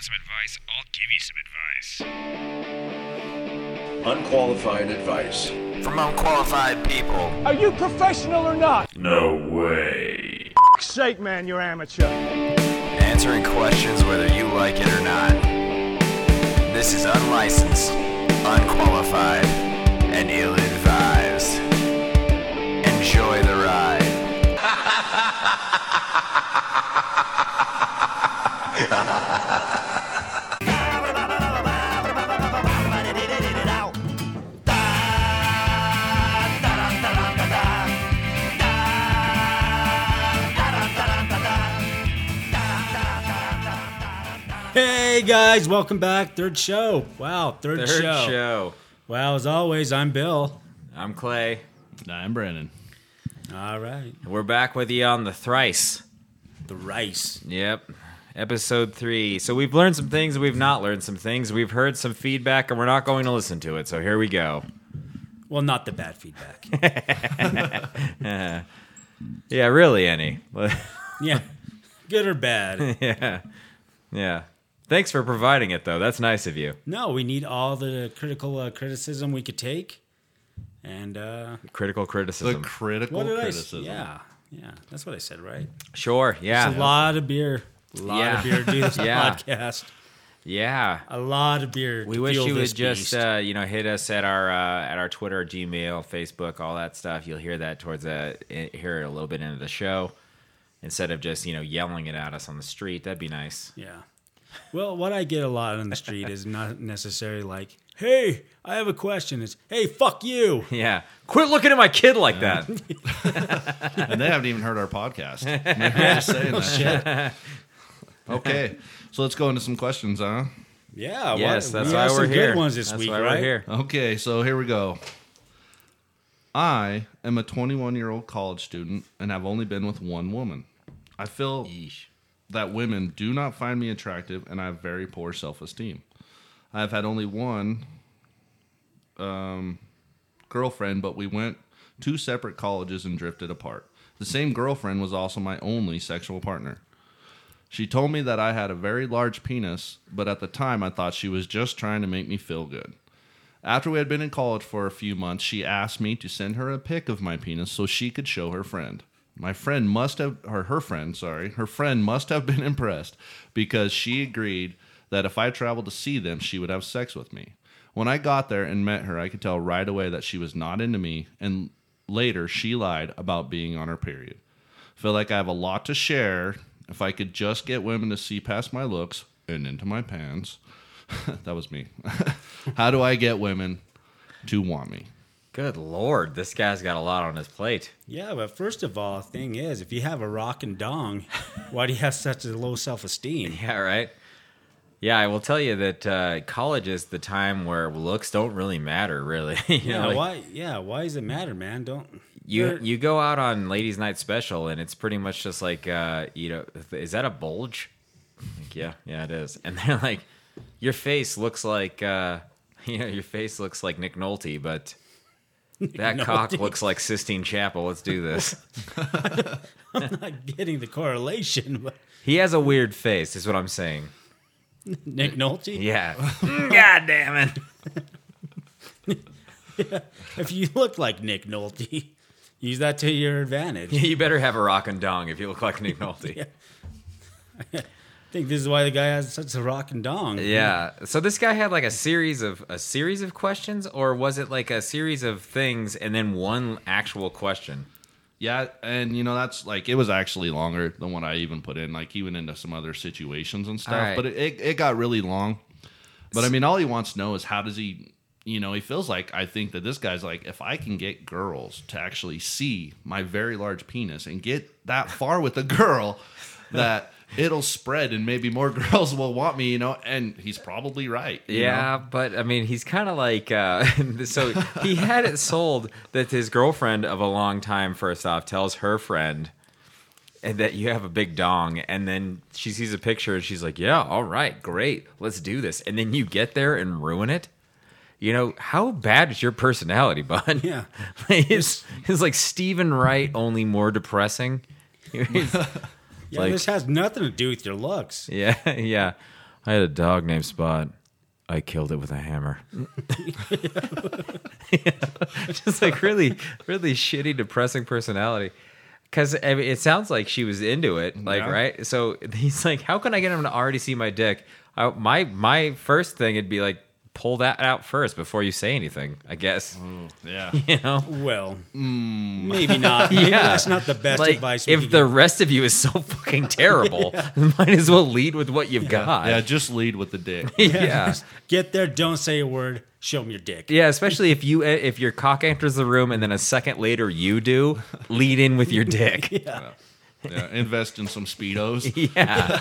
want some advice, I'll give you some advice. Unqualified advice. From unqualified people. Are you professional or not? No way. F- sake, man, you're amateur. Answering questions whether you like it or not. This is unlicensed, unqualified, and ill advised. Enjoy the ride. Hey guys, welcome back. Third show. Wow, third, Third show. show. Wow, as always, I'm Bill. I'm Clay. I'm Brandon. All right, We're back with you on the thrice. the rice. Yep. Episode three. So we've learned some things, we've not learned some things. We've heard some feedback, and we're not going to listen to it. So here we go. Well, not the bad feedback. Yeah, really, any. yeah, good or bad. yeah. Yeah. Thanks for providing it, though. That's nice of you. No, we need all the critical uh, criticism we could take. And uh, Critical The criticism. critical criticism. I? Yeah, yeah, that's what I said, right? sure. Yeah. It's a lot of beer. A lot Yeah. of beer to do this Yeah. podcast. Yeah. A lot of beer. We to wish fuel you would this just uh, you know hit us at our uh, at our Twitter, Gmail, Facebook, all that stuff. You'll hear that towards the hear it a little bit into the show instead of just you know yelling it at us on the street. That'd be nice. Yeah. Well, what I get a lot on the street is not necessarily like, "Hey, I have a question." It's, "Hey, fuck you." Yeah, quit looking at my kid like that. And they haven't even heard our podcast. Maybe I'm just saying oh, that. Okay, so let's go into some questions, huh? Yeah. yes, what- that's we why have we're some here. Good ones this that's week, why right? we're here. Okay, so here we go. I am a 21 year old college student and I've only been with one woman. I feel that women do not find me attractive and I have very poor self esteem. I have had only one um, girlfriend, but we went two separate colleges and drifted apart. The same girlfriend was also my only sexual partner. She told me that I had a very large penis, but at the time I thought she was just trying to make me feel good. After we had been in college for a few months, she asked me to send her a pic of my penis so she could show her friend. My friend must have, or her friend, sorry, her friend must have been impressed because she agreed that if I traveled to see them, she would have sex with me. When I got there and met her, I could tell right away that she was not into me, and later she lied about being on her period. Feel like I have a lot to share. If I could just get women to see past my looks and into my pants, that was me. How do I get women to want me? Good lord, this guy's got a lot on his plate. Yeah, but first of all, thing is, if you have a rock and dong, why do you have such a low self esteem? Yeah, right. Yeah, I will tell you that uh, college is the time where looks don't really matter, really. you Yeah, know, like, why? Yeah, why does it matter, man? Don't you you go out on ladies' night special, and it's pretty much just like, uh, you know, is that a bulge? Like, yeah, yeah, it is. And they're like, your face looks like, uh, you know, your face looks like Nick Nolte, but that cock Nolte. looks like Sistine Chapel. Let's do this. I'm not getting the correlation. But He has a weird face, is what I'm saying. Nick Nolte, Yeah. God damn it. if you look like Nick Nolte, use that to your advantage. You better have a rock and dong if you look like Nick Nolte. Yeah. I think this is why the guy has such a rock and dong. Yeah. So this guy had like a series of a series of questions, or was it like a series of things and then one actual question? Yeah, and you know that's like it was actually longer than what I even put in. Like he went into some other situations and stuff, All right. but it, it it got really long. But I mean, all he wants to know is how does he? You know, he feels like I think that this guy's like if I can get girls to actually see my very large penis and get that far with a girl, that it'll spread and maybe more girls will want me. You know, and he's probably right. Yeah, know? but I mean, he's kind of like uh, so he had it sold that his girlfriend of a long time first off tells her friend and that you have a big dong and then she sees a picture and she's like, "Yeah, all right, great. Let's do this." And then you get there and ruin it. You know, how bad is your personality, bud? Yeah. it's, it's like Steven Wright only more depressing. Yeah, Like- this has nothing to do with your looks. Yeah, yeah. I had a dog named Spot. I killed it with a hammer. Just like really, really shitty, depressing personality. Because I mean, it sounds like she was into it, like Yeah. right. So he's like, "How can I get him to already see my dick?" I, my my first thing would be like, pull that out first before you say anything. I guess mm, Yeah. you know. Well, mm. maybe not. Maybe Yeah. that's not the best Like, advice. If the give. rest of you is so fucking terrible, might as well lead with what you've got. Yeah, just lead with the dick. yeah. get there, don't say a word, show them your dick. Yeah, especially if you eh, if your cock enters the room and then a second later you do, lead in with your dick. Yeah, invest in some speedos. Yeah.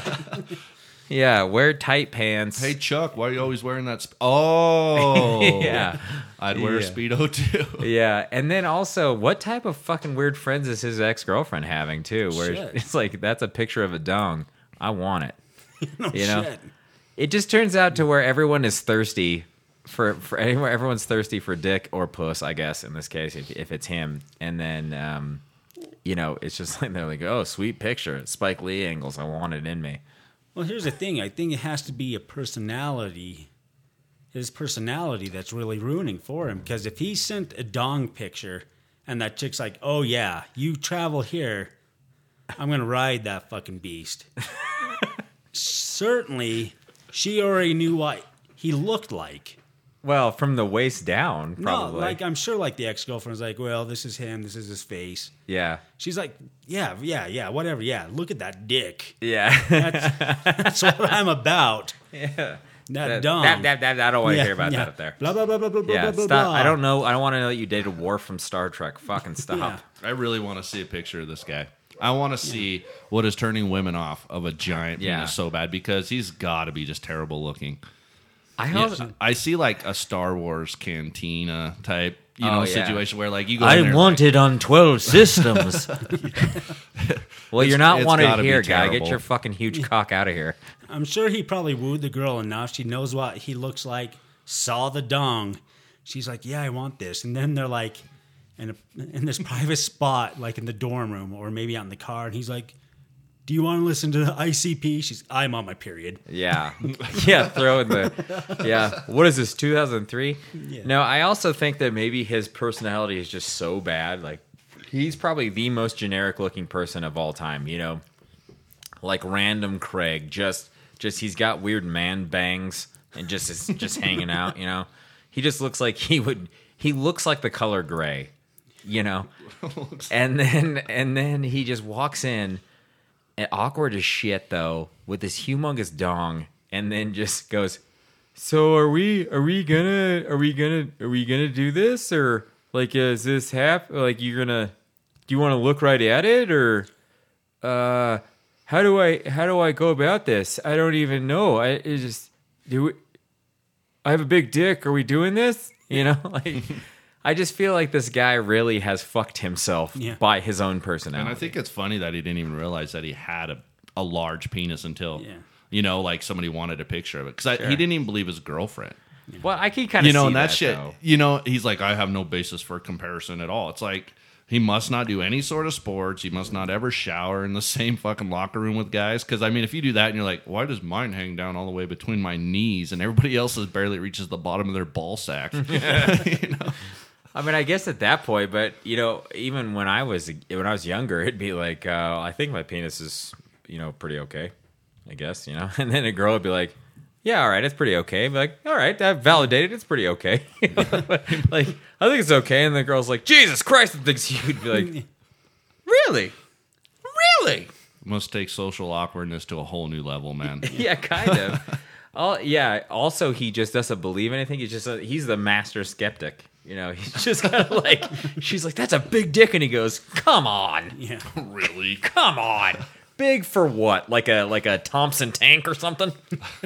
Yeah, wear tight pants. Hey Chuck, why are you always wearing that? Sp- oh, yeah. I'd wear a Yeah. speedo too. Yeah, and then also, what type of fucking weird friends is his ex girlfriend having too? Where Shit. it's like that's a picture of a dong. I want it. you know, Shit. it just turns out to where everyone is thirsty for for anywhere. Everyone's thirsty for dick or puss, I guess in this case, if, if it's him. And then, um, you know, it's just like they're like, oh, sweet picture, Spike Lee angles. I want it in me. Well, here's the thing. I think it has to be a personality, his personality that's really ruining for him. Because if he sent a dong picture and that chick's like, oh, yeah, you travel here, I'm going to ride that fucking beast. Certainly, she already knew what he looked like. Well, from the waist down, probably. No, like I'm sure, like the ex girlfriend's like, well, this is him, this is his face. yeah, She's like, yeah, yeah, yeah, whatever. Yeah, look at that dick. yeah. That's, that's what I'm about. yeah. That, That, dong. that, that, that- I don't want to Yeah, hear about yeah. that up there. Blah blah blah blah blah Yeah, blah blah. stop. blah. I don't know. I don't want to know that you dated Worf from Star Trek. Fucking stop. Yeah. I really want to see a picture of this guy. I want to see what is turning women off of a giant Yeah. penis so bad because he's got to be just terrible looking. I Yeah, I see like a Star Wars cantina type, you Oh, know, yeah. situation where like you go. in there, it on twelve systems. well, you're not it's wanted gotta here, guy. Get your fucking huge cock out of here. I'm sure he probably wooed the girl enough. She knows what he looks like. Saw the dong. She's like, yeah, I want this. And then they're like, in a, in this private spot, like in the dorm room or maybe out in the car, and he's like, "Do you want to listen to the ICP?" She's, "I'm on my period." Yeah, yeah. Throw in the yeah. What is this? 2003. No, I also think that maybe his personality is just so bad. Like he's probably the most generic looking person of all time. You know, like random Craig. Just just he's got weird man bangs and just is just hanging out. You know, he just looks like he would. He looks like the color gray. You know, and then and then he just walks in and awkward as shit though with this humongous dong and then just goes so are we are we gonna are we gonna are we gonna do this? Or like is this hap like you're gonna do you want to look right at it? Or uh how do i how do i go about this? I don't even know. I it just do we, i have a big dick. Are we doing this? You know like i just feel like this guy really has fucked himself Yeah. by his own personality And I think it's funny that he didn't even realize that he had a, a large penis until, Yeah. you know, like somebody wanted a picture of it. Because he didn't even believe his girlfriend. Well, I can kind of You know, see and that, that shit, though. you know, he's like, I have no basis for comparison at all. It's like, he must not do any sort of sports. He must not ever shower in the same fucking locker room with guys. Because, I mean, if you do that and you're like, why does mine hang down all the way between my knees and everybody else's barely reaches the bottom of their ball sack? I mean, I guess at that point, but you know, even when I was when I was younger, it'd be like, uh, I think my penis is, you know, pretty okay. I guess you know, and then a girl would be like, Yeah, all right, it's pretty okay. Be like, all right, that validated, it's pretty okay. like, I think it's okay, and the girl's like, Jesus Christ, it thinks you'd be like, really, really. Must take social awkwardness to a whole new level, man. yeah, kind of. Oh, yeah. Also, he just doesn't believe anything. He's just a, he's the master skeptic. You know, he's just kind of like she's like, "That's a big dick," and he goes, "Come on, Yeah. really? come on, big for what? Like a like a Thompson tank or something?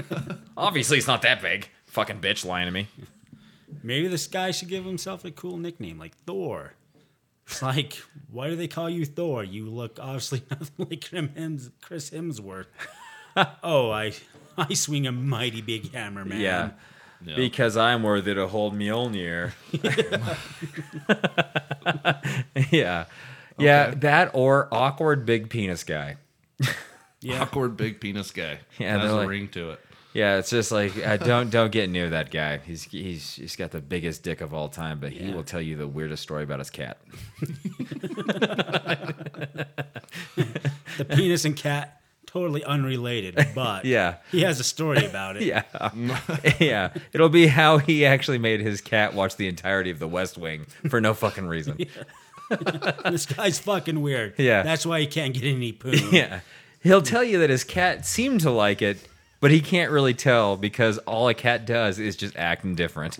Obviously, it's not that big. Fucking bitch, lying to me. Maybe this guy should give himself a cool nickname like Thor. It's like, why do they call you Thor? You look obviously nothing like Chris Chris Hemsworth. oh, I I swing a mighty big hammer, man. Yeah. Yeah. Because I'm worthy to hold Mjolnir. yeah. Yeah, that or awkward big penis guy. Yeah. Awkward big penis guy. Yeah, has they're a like- ring to it. Yeah, it's just like uh, don't don't get near that guy. He's he's he's got the biggest dick of all time, but he will tell you the weirdest story about his cat. The penis and cat, totally unrelated, but Yeah. he has a story about it. Yeah, um, yeah. It'll be how he actually made his cat watch the entirety of The West Wing for no fucking reason. This guy's fucking weird. Yeah. That's why he can't get any poon. Yeah. He'll tell you that his cat seemed to like it, but he can't really tell because all a cat does is just act indifferent.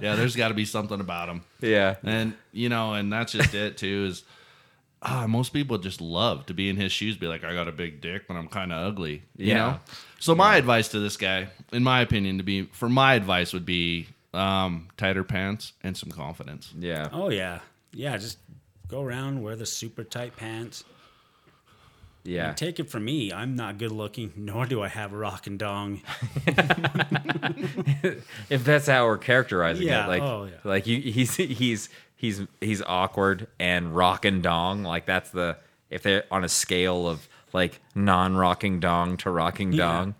Yeah, there's got to be something about him. Yeah. And you know, and that's just it too. Is ah, most people just love to be in his shoes, be like, I got a big dick, but I'm kind of ugly. You Yeah. know. So my advice to this guy, in my opinion, to be for my advice would be um, tighter pants and some confidence. Yeah. Oh yeah, yeah. Just go around wear the super tight pants. Yeah. Take it from me, I'm not good looking, nor do I have a rock and dong. If that's how we're characterizing Yeah, it, like, oh, yeah. like you, he's he's he's he's awkward and rock and dong. Like that's the if they're on a scale of like non-rocking dong to rocking Yeah. dong.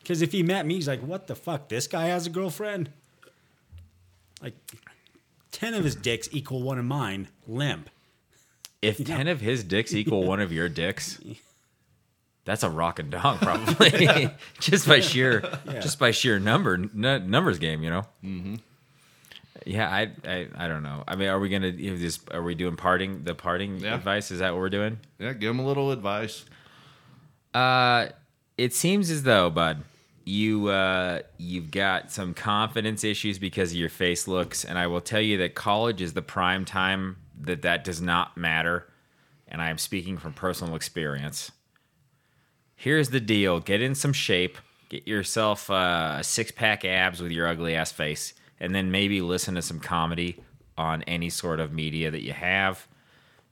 Because if he met me, he's like, "What the fuck? This guy has a girlfriend." Like, ten of his dicks equal one of mine. Limp. If ten of his dicks equal one of your dicks, that's a rock and dong probably. just by sheer, just by sheer number n- numbers game, you know. Mm-hmm. Yeah, I, I I don't know. I mean, are we gonna you know, just are we doing parting the parting Yeah. advice? Is that what we're doing? Yeah, give him a little advice. Uh, it seems as though, bud, you uh, you've got some confidence issues because of your face looks, and I will tell you that college is the prime time that that does not matter, and I am speaking from personal experience. Here's the deal: get in some shape, get yourself uh, a six pack abs with your ugly ass face, and then maybe listen to some comedy on any sort of media that you have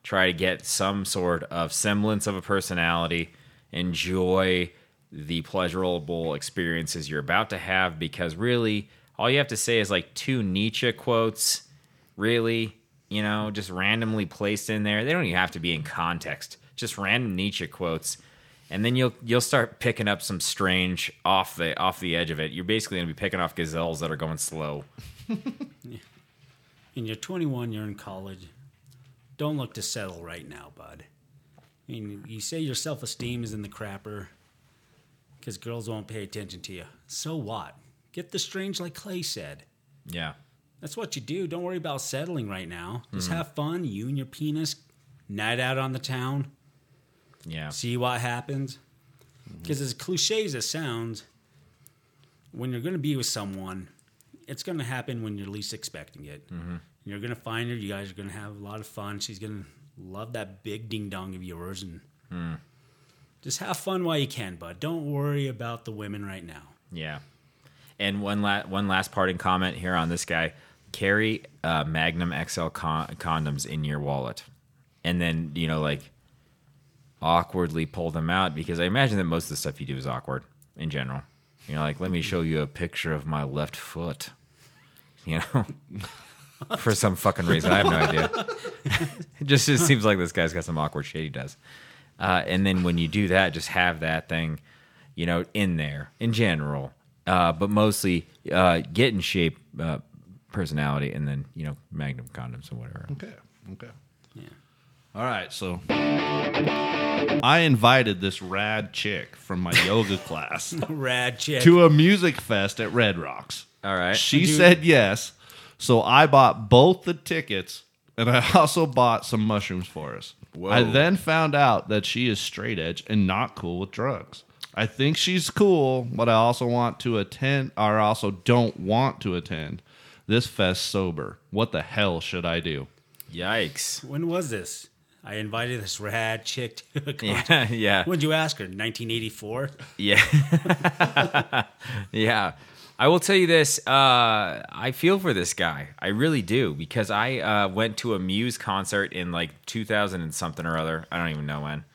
try to get some sort of semblance of a personality, enjoy the pleasurable experiences you're about to have because really all you have to say is like two Nietzsche quotes, really, you know, just randomly placed in there. They don't even have to be in context. Just random Nietzsche quotes. And then you'll you'll start picking up some strange off the off the edge of it. You're basically gonna be picking off gazelles that are going slow. And you're 21, you're in college. Don't look to settle right now, bud. I mean, you say your self esteem is in the crapper because girls won't pay attention to you. So what? Get the strange, like Clay said. Yeah. That's what you do. Don't worry about settling right now. Just mm-hmm. have fun, you and your penis, night out on the town, Yeah. see what happens. Mm-hmm. Because as cliche as it sounds, when you're going to be with someone, it's going to happen when you're least expecting it. Mm-hmm. You're going to find her. You guys are going to have a lot of fun. She's going to love that big ding dong of yours, and hmm. just have fun while you can. But don't worry about the women right now. Yeah. And one la- one last parting comment here on this guy: carry uh, Magnum XL con- condoms in your wallet, and then you know like awkwardly pull them out because I imagine that most of the stuff you do is awkward in general. You know, like let me show you a picture of my left foot. You know, for some fucking reason I have no idea. it just it seems like this guy's got some awkward shit he does. Uh, and then when you do that, just have that thing, you know, in there in general. Uh, but mostly uh, get in shape, uh, personality, and then you know, Magnum condoms and whatever. Okay. Okay. Yeah. All right. So I invited this rad chick from my yoga class Rad chick. to a music fest at Red Rocks. All right. She Dude. said yes. So I bought both the tickets and I also bought some mushrooms for us. Whoa. I then found out that she is straight edge and not cool with drugs. I think she's cool, but I also want to attend or I also don't want to attend this fest sober. What the hell should I do? Yikes. when was this? I invited this rad chick to a concert. Yeah, yeah, When'd you ask her? 1984? yeah, yeah. I will tell you this. Uh, I feel for this guy. I really do because I uh, went to a Muse concert in like 2000 and something or other. I don't even know when.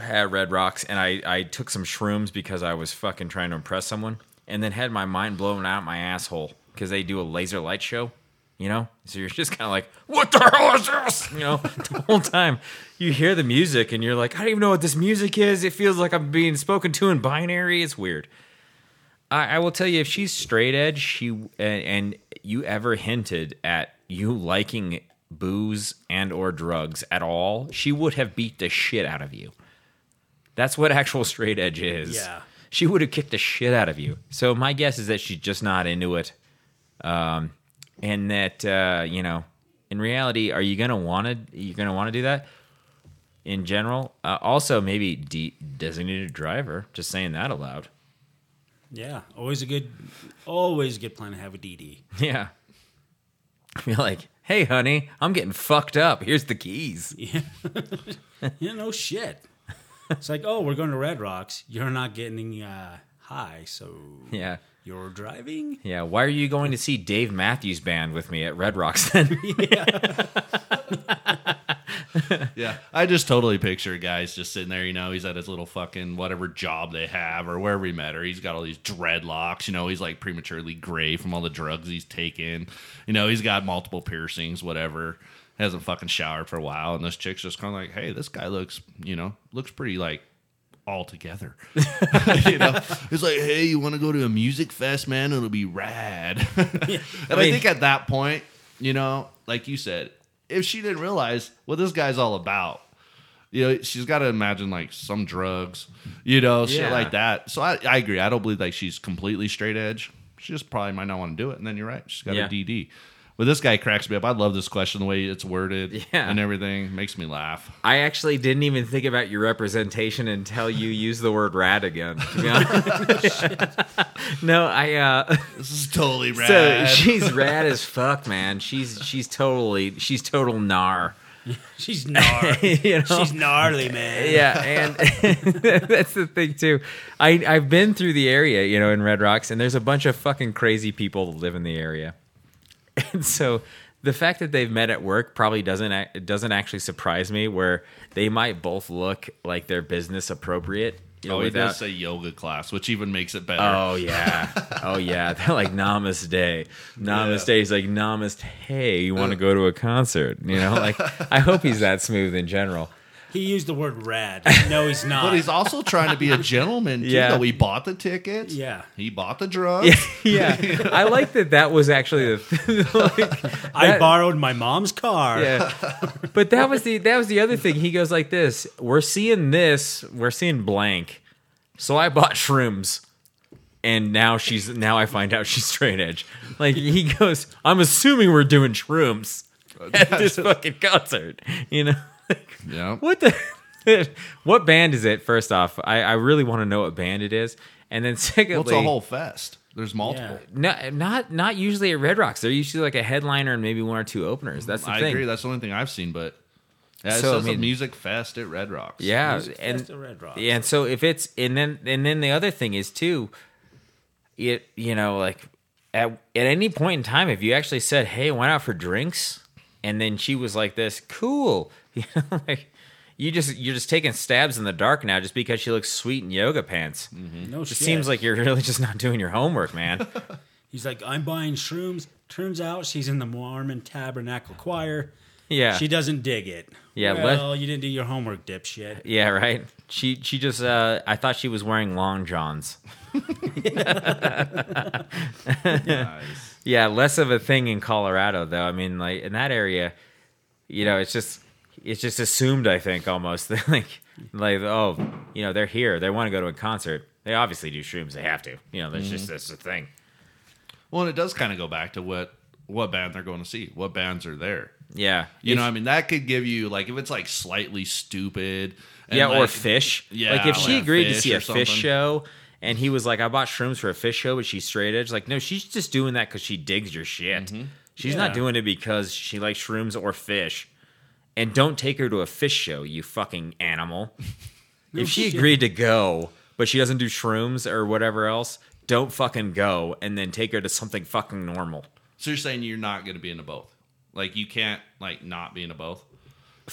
At Red Rocks, and I I took some shrooms because I was fucking trying to impress someone, and then had my mind blown out my asshole because they do a laser light show. You know, so you're just kind of like, "What the hell is this?" You know, the whole time you hear the music and you're like, "I don't even know what this music is." It feels like I'm being spoken to in binary. It's weird. I, I will tell you, if she's straight edge, she and, and you ever hinted at you liking booze and or drugs at all, she would have beat the shit out of you. That's what actual straight edge is. Yeah. She would have kicked the shit out of you. So my guess is that she's just not into it. Um, and that uh, you know, in reality, are you gonna want to? You gonna want to do that? In general, uh, also maybe de- designated driver. Just saying that aloud. Yeah, always a good, always a good plan to have a DD. Yeah. Be like, hey, honey, I'm getting fucked up. Here's the keys. Yeah, yeah, no shit. It's like, oh, we're going to Red Rocks. You're not getting uh, high, so Yeah. You're driving. Yeah. Why are you going to see Dave Matthews Band with me at Red Rocks then? Yeah, I just totally picture guys just sitting there. You know, he's at his little fucking whatever job they have or wherever he met her. He's got all these dreadlocks. You know, he's like prematurely gray from all the drugs he's taken. You know, he's got multiple piercings, whatever. Hasn't fucking showered for a while, and this chick's just kind of like, "Hey, this guy looks, you know, looks pretty like all together." you know, it's like, "Hey, you want to go to a music fest, man? It'll be rad." and I, mean- think at that point, you know, like you said, if she didn't realize what this guy's all about, you know, she's got to imagine like some drugs, you know, shit like that. So I, I agree. I don't believe like she's completely straight edge. She just probably might not want to do it. And then you're right. She's got Yeah. a DD. But this guy cracks me up. I love this question, the way it's worded Yeah. and everything. Makes me laugh. I actually didn't even think about your representation until you used the word rad again. To be honest. no, I uh This is totally rad. so she's rad as fuck, man. She's she's totally she's total gnar. She's gnarly. You know? She's gnarly, man. yeah, and that's the thing too. I I've been through the area, you know, in Red Rocks, and there's a bunch of fucking crazy people that live in the area, and so the fact that they've met at work probably doesn't it doesn't actually surprise me. Where they might both look like they're business appropriate. You know, oh, he without- does say yoga class, which even makes it better. Oh yeah, oh yeah. They're like namaste, namaste. He's like namaste. Hey, you want to uh. go to a concert? You know, like I hope he's that smooth in general. He used the word rad. No, he's not. But he's also trying to be a gentleman too. Yeah. Though he bought the tickets. Yeah. He bought the drugs. yeah, I like that. That was actually the like, I that- borrowed my mom's car. Yeah, but that was the that was the other thing. He goes like this: "We're seeing this. We're seeing blank." So I bought shrooms, and now she's now I find out she's straight edge. Like he goes, "I'm assuming we're doing shrooms at this fucking concert." You know, like, Yeah. what the. what band is it? First off, I, I really want to know what band it is, and then secondly, Well, it's a whole fest. There's multiple. Yeah. no, not not usually at Red Rocks. They're usually like a headliner and maybe one or two openers. That's the I thing. agree. That's the only thing I've seen. But yeah, it So, I says a music fest at Red Rocks. yeah, Music and Fest at Red Rocks. yeah, and so if it's and then and then the other thing is too, it you know like at at any point in time, if you actually said, "Hey, went out for drinks," and then she was like, "This cool," you know, like you just you're just taking stabs in the dark now just because she looks sweet in yoga pants. No It shit. seems like you're really just not doing your homework, man. he's like, I'm buying shrooms. Turns out she's in the Mormon Tabernacle Choir. Yeah, She doesn't dig it. Yeah, let- Well, you didn't do your homework, dipshit. Yeah, right. She she just uh I thought she was wearing long johns. Nice. Yeah, less of a thing in Colorado though. I mean, like in that area, you know, it's just it's just assumed I think almost like like oh, you know, they're here. They want to go to a concert. They obviously do shrooms. They have to. You know, that's just that's the thing. Well, and it does kind of go back to what what band they're going to see. What bands are there? Yeah. You If- know, I mean, that could give you like if it's like Slightly Stoopid. and, yeah, or Phish. Yeah, like if she like a agreed to see a Phish show, and he was like, "I bought shrooms for a Phish show," but she's straight edge. Like, no, she's just doing that because she digs your shit. Mm-hmm. She's not doing it because she likes shrooms or Phish. And don't take her to a Phish show, you fucking animal. if she agreed to go, but she doesn't do shrooms or whatever else, don't fucking go, and then take her to something fucking normal. So you're saying you're not going to be into both? Like you can't like not be into both?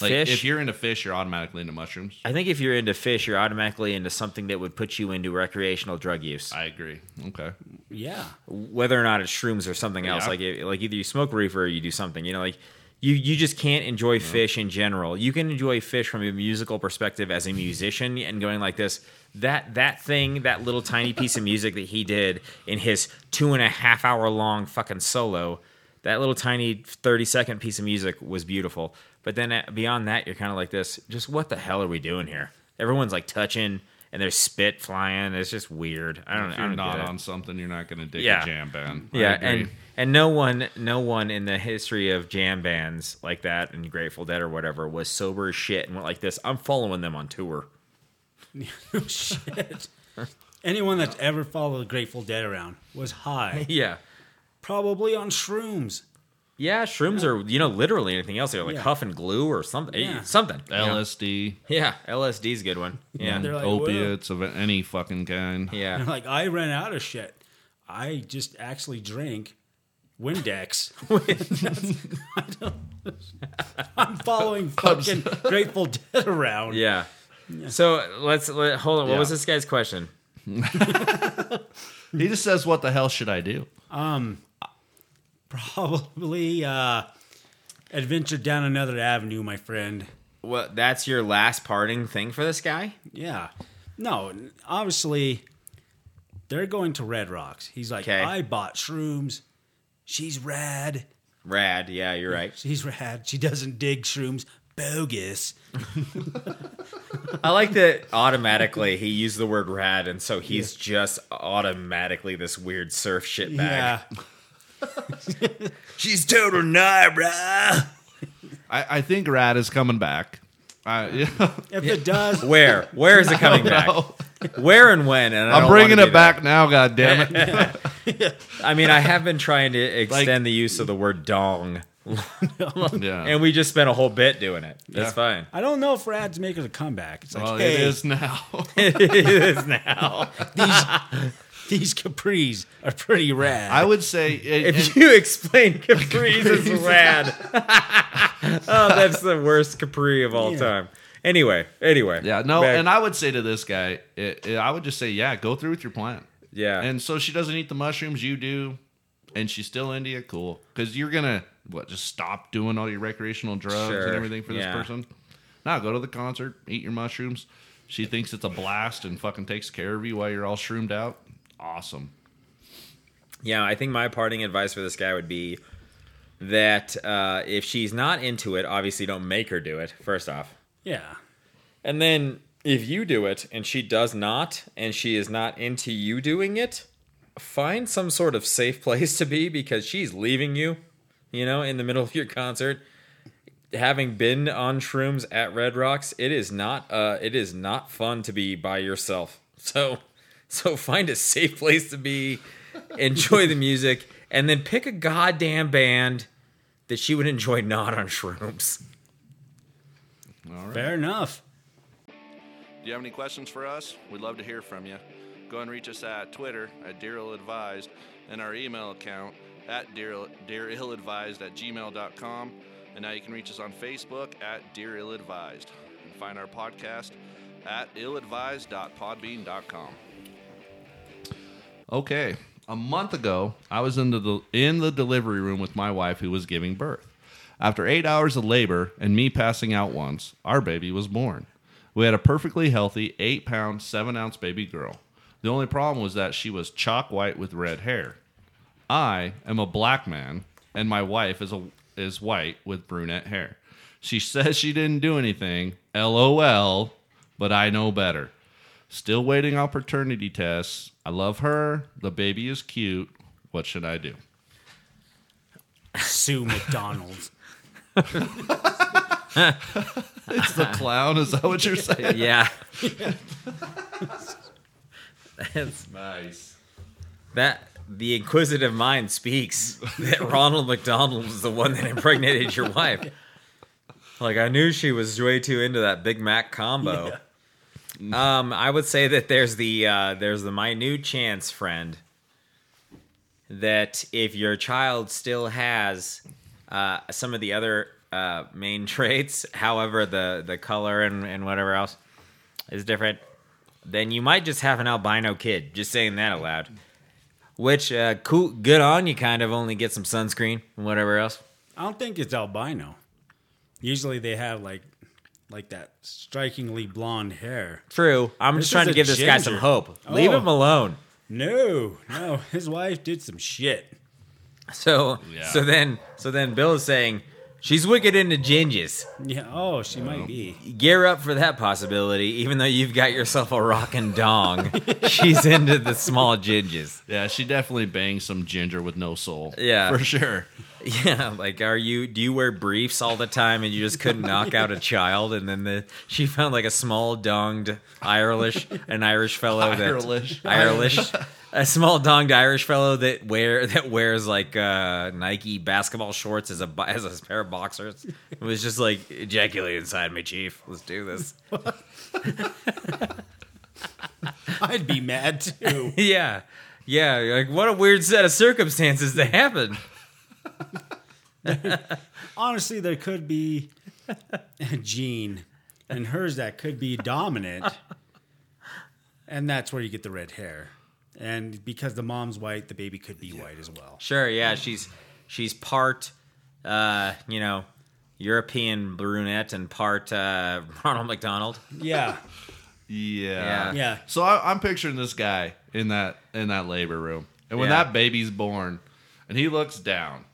Like Phish? if you're into Phish, you're automatically into mushrooms. I think if you're into Phish, you're automatically into something that would put you into recreational drug use. I agree. Okay. Yeah. whether or not it's shrooms or something else. Yeah. Like it- like either you smoke reefer or you do something. You know, like you you just can't enjoy Phish in general. You can enjoy Phish from a musical perspective as a musician and going like this. That that thing, that little tiny piece of music that he did in his two and a half hour long fucking solo, that little tiny thirty second piece of music was beautiful. But then uh, beyond that, you're kind of like this. Just what the hell are we doing here? Everyone's like touching. And there's spit flying. It's just weird. I don't. If you're don't not on something, you're not going to dig Yeah. a jam band. I Yeah, agree. and and no one, no one in the history of jam bands like that and Grateful Dead or whatever was sober as shit and went like this. I'm following them on tour. Oh, shit. Anyone that's ever followed the Grateful Dead around was high, Yeah, probably on shrooms. Yeah. Shrooms are you know literally anything else. They're like Yeah. huff and glue or something. Yeah. Something. you know? LSD, Yeah, LSD's a good one. Yeah, They're like, opiates of any fucking kind. They're yeah. like, I ran out of shit. I just actually drank Windex. I am following fucking Grateful Dead around. Yeah. So let's let, hold on. What Yeah. was this guy's question? He just says, "What the hell should I do?" Um, Probably uh, adventure down another avenue, my friend. Well, that's your last parting thing for this guy. Yeah. No, obviously, they're going to Red Rocks. He's like, Okay. I bought shrooms. She's rad. Rad. Yeah, you're right. She's rad. She doesn't dig shrooms. Bogus. I like that automatically he used the word rad, and so he's just automatically this weird surf shit bag. Yeah. She's total Nibra. I, I think Rad is coming back. I, yeah. If it does, Where? Where is it coming back? Where and when? And I I'm don't bringing wanna it do back that. now. God damn it! I mean, I have been trying to extend the use of the word dong, yeah. and we just spent a whole bit doing it. That's Yeah. fine. I don't know if Rad's making a comeback. It's like, well, hey, it is now. it is now. these capris are pretty rad. I would say it, If and- you explain capris as rad, oh, that's the worst capri of all Yeah. time. Anyway, anyway. yeah, no, Back- and I would say to this guy, it, it- I would just say, yeah, go through with your plan. yeah, And so she doesn't eat the mushrooms, you do, and she's still into you, cool. Because you're gonna what, just stop doing all your recreational drugs Sure, and everything for this yeah. person. Now go to the concert, eat your mushrooms. She thinks it's a blast and fucking takes care of you while you're all shroomed out. Awesome. Yeah, I think my parting advice for this guy would be that uh, if she's not into it, obviously don't make her do it, first off. yeah. And then if you do it and she does not, and she is not into you doing it, find some sort of safe place to be because she's leaving you, you know, in the middle of your concert. Having been on shrooms at Red Rocks, it is not uh it is not fun to be by yourself. So so find a safe place to be, enjoy the music, and then pick a goddamn band that she would enjoy not on shrooms. Fair enough. Do you have any questions for us? We'd love to hear from you. Go and reach us at Twitter at Dear Ill Advised and our email account at Dear, Dear Ill Advised at gmail.com. And now you can reach us on Facebook at Dear Ill Advised. And find our podcast at illadvised.podbean.com. Okay. A month ago, I was in the in the delivery room with my wife who was giving birth. After eight hours of labor and me passing out once, our baby was born. We had a perfectly healthy eight pound, seven ounce baby girl. The only problem was that she was chalk white with red hair. I am a black man, and my wife is a is white with brunette hair. She says she didn't do anything, lol, but I know better. Still waiting on paternity tests. I love her. The baby is cute. What should I do? Sue McDonald's. It's the clown. Is that what you're saying? Yeah. That's Nice. that the inquisitive mind speaks that Ronald McDonald was the one that impregnated your wife. Like I knew she was way too into that Big Mac combo. Um, I would say that there's the uh, there's the minute chance, friend, that if your child still has uh, some of the other uh, main traits, however the the color and, and whatever else is different, then you might just have an albino kid. Just saying that aloud. Which uh, cool, good on you. Kind of only get some sunscreen and whatever else. I don't think it's albino. Usually they have like like that strikingly blonde hair. True. I'm This just trying is to a give this guy some ginger. hope. Leave Oh. him alone. No, no, his wife did some shit. So Yeah. so then so then Bill is saying she's wicked into gingers. Yeah. Oh, she might be. Gear up for that possibility. Even though you've got yourself a rockin' dong, she's into the small gingers. Yeah, she definitely bangs some ginger with no soul. Yeah. for sure. Yeah, like are you? Do you wear briefs all the time and you just couldn't knock out a child? And then the she found like a small donged Irish, an Irish fellow that Irish. Irish, a small donged Irish fellow that wear that wears like uh, Nike basketball shorts as a as a pair of boxers. It was just like ejaculate inside me, chief. Let's do this. I'd be mad too. yeah, yeah. Like what a weird set of circumstances to happened. Honestly, there could be a gene, and hers that could be dominant, and that's where you get the red hair. And because the mom's white, the baby could be white as well. Sure, yeah, she's she's part, uh, you know, European brunette and part uh, Ronald McDonald. Yeah, Yeah. Yeah. yeah. So I, I'm picturing this guy in that in that labor room, and when Yeah. that baby's born, and he looks down,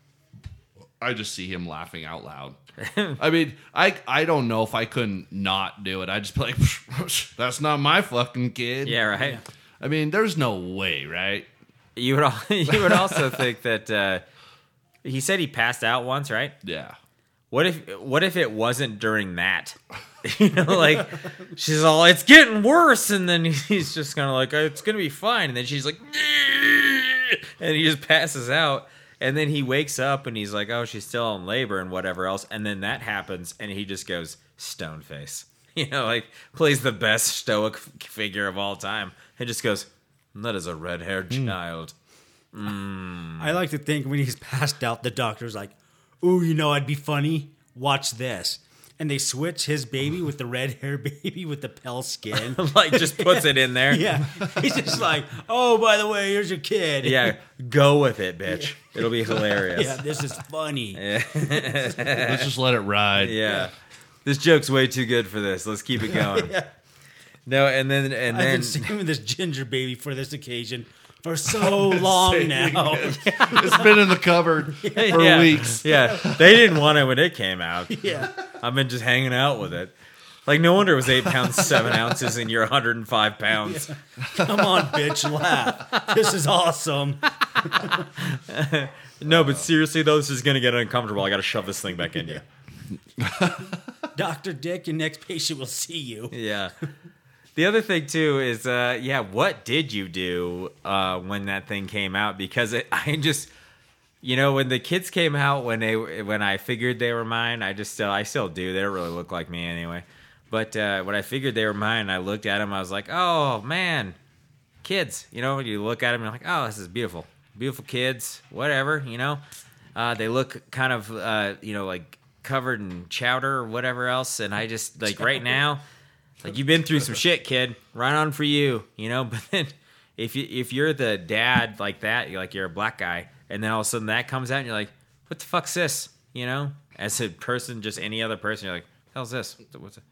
I just see him laughing out loud. I mean, I I don't know if I couldn't not do it. I just be like, that's not my fucking kid. Yeah, right. I mean, there's no way, right? You would al- you would also think that uh, he said he passed out once, right? Yeah. What if what if it wasn't during that? you know, like she's all, it's getting worse, and then he's just kind of like, it's gonna be fine, and then she's like, and he just passes out, and then he wakes up and he's like, oh, she's still in labor and whatever else, and then that happens, and he just goes stone face, you know, like plays the best stoic figure of all time, and just goes, that is a red haired hmm. child. Hmm. I like to think when he's passed out, the doctor's like, "Ooh, you know, I'd be funny. Watch this." And they switch his baby with the red hair baby with the pale skin. like just puts it in there. yeah, he's just like, "Oh, by the way, here's your kid." Yeah, go with it, bitch. It'll be hilarious. yeah, this is funny. Let's just let it ride. Yeah. This joke's way too good for this. Let's keep it going. Yeah. No, and then and I've then been saving this ginger baby for this occasion for so long now. It's been in the cupboard for yeah, weeks. Yeah, they didn't want it when it came out. yeah, I've been just hanging out with it. Like no wonder it was eight pounds seven ounces, and you're 105 pounds. come on, bitch, laugh. This is awesome. No, but seriously though, this is gonna get uncomfortable. I got to shove this thing back in you. Doctor Dick, your next patient will see you. Yeah. The other thing too is, uh, yeah, what did you do uh, when that thing came out? Because it, I just, you know, when the kids came out, when they, when I figured they were mine, I just still, I still do. They don't really look like me anyway. But uh, when I figured they were mine, I looked at them. I was like, oh man, kids. You know, you look at them, you're like, oh, this is beautiful, beautiful kids. Whatever, you know. Uh, they look kind of, uh, you know, like covered in chowder or whatever else. And I just like right now. Like you've been through some shit, kid. Right on for you, you know. But then, if you if you're the dad like that, you're like you're a black guy, and then all of a sudden that comes out, and you're like, "What the fuck's this?" You know, as a person, just any other person, you're like, "Hell's this? What's it?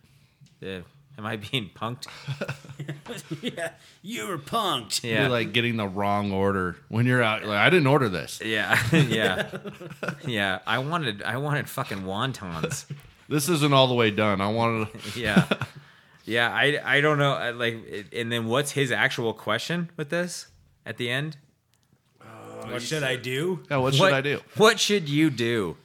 Yeah, am I being punked?" yeah, you were punked. Yeah, You're like getting the wrong order when you're out. Like, I didn't order this. yeah, yeah, yeah. I wanted I wanted fucking wontons. This isn't all the way done. I wanted. Yeah. Yeah, I, I don't know. I, Like, and then what's his actual question with this at the end? What should I do? Yeah, what should what, I do? What should you do?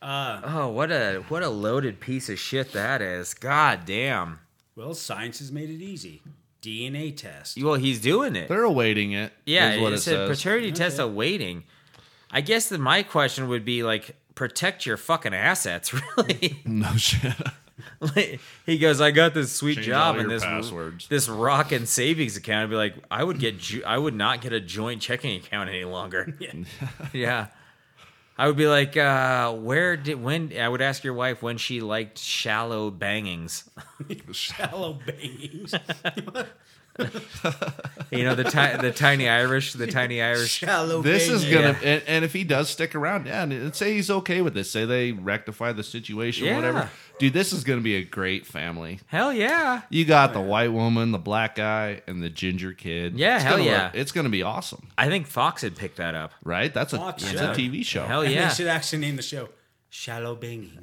Uh, Oh, what a what a loaded piece of shit that is. God damn. well, science has made it easy. DNA test. Well, he's doing it. They're awaiting it. Yeah, is what it it's a says. paternity test awaiting. I guess that my question would be like, protect your fucking assets, really. no shit. Like, he goes, I got this sweet Change job your this passwords." this rockin' savings account. I'd be like, I would get, ju- I would not get a joint checking account any longer. yeah. I would be like, uh, where did when? I would ask your wife when she liked shallow bangings. Shallow bangings. You know the ti- the tiny Irish, the tiny Irish. Shallow This is gonna, and, and if he does stick around, yeah, and let's say he's okay with this, say they rectify the situation, Yeah. whatever, dude, this is gonna be a great family. Hell yeah. You got the oh, white woman, the black guy, and the ginger kid. Yeah, It's hell yeah. look- it's gonna be awesome, I think Fox had picked that up. right? That's a Fuck, it's yeah. a TV show. Hell And yeah. They should actually name the show Shallow Banging.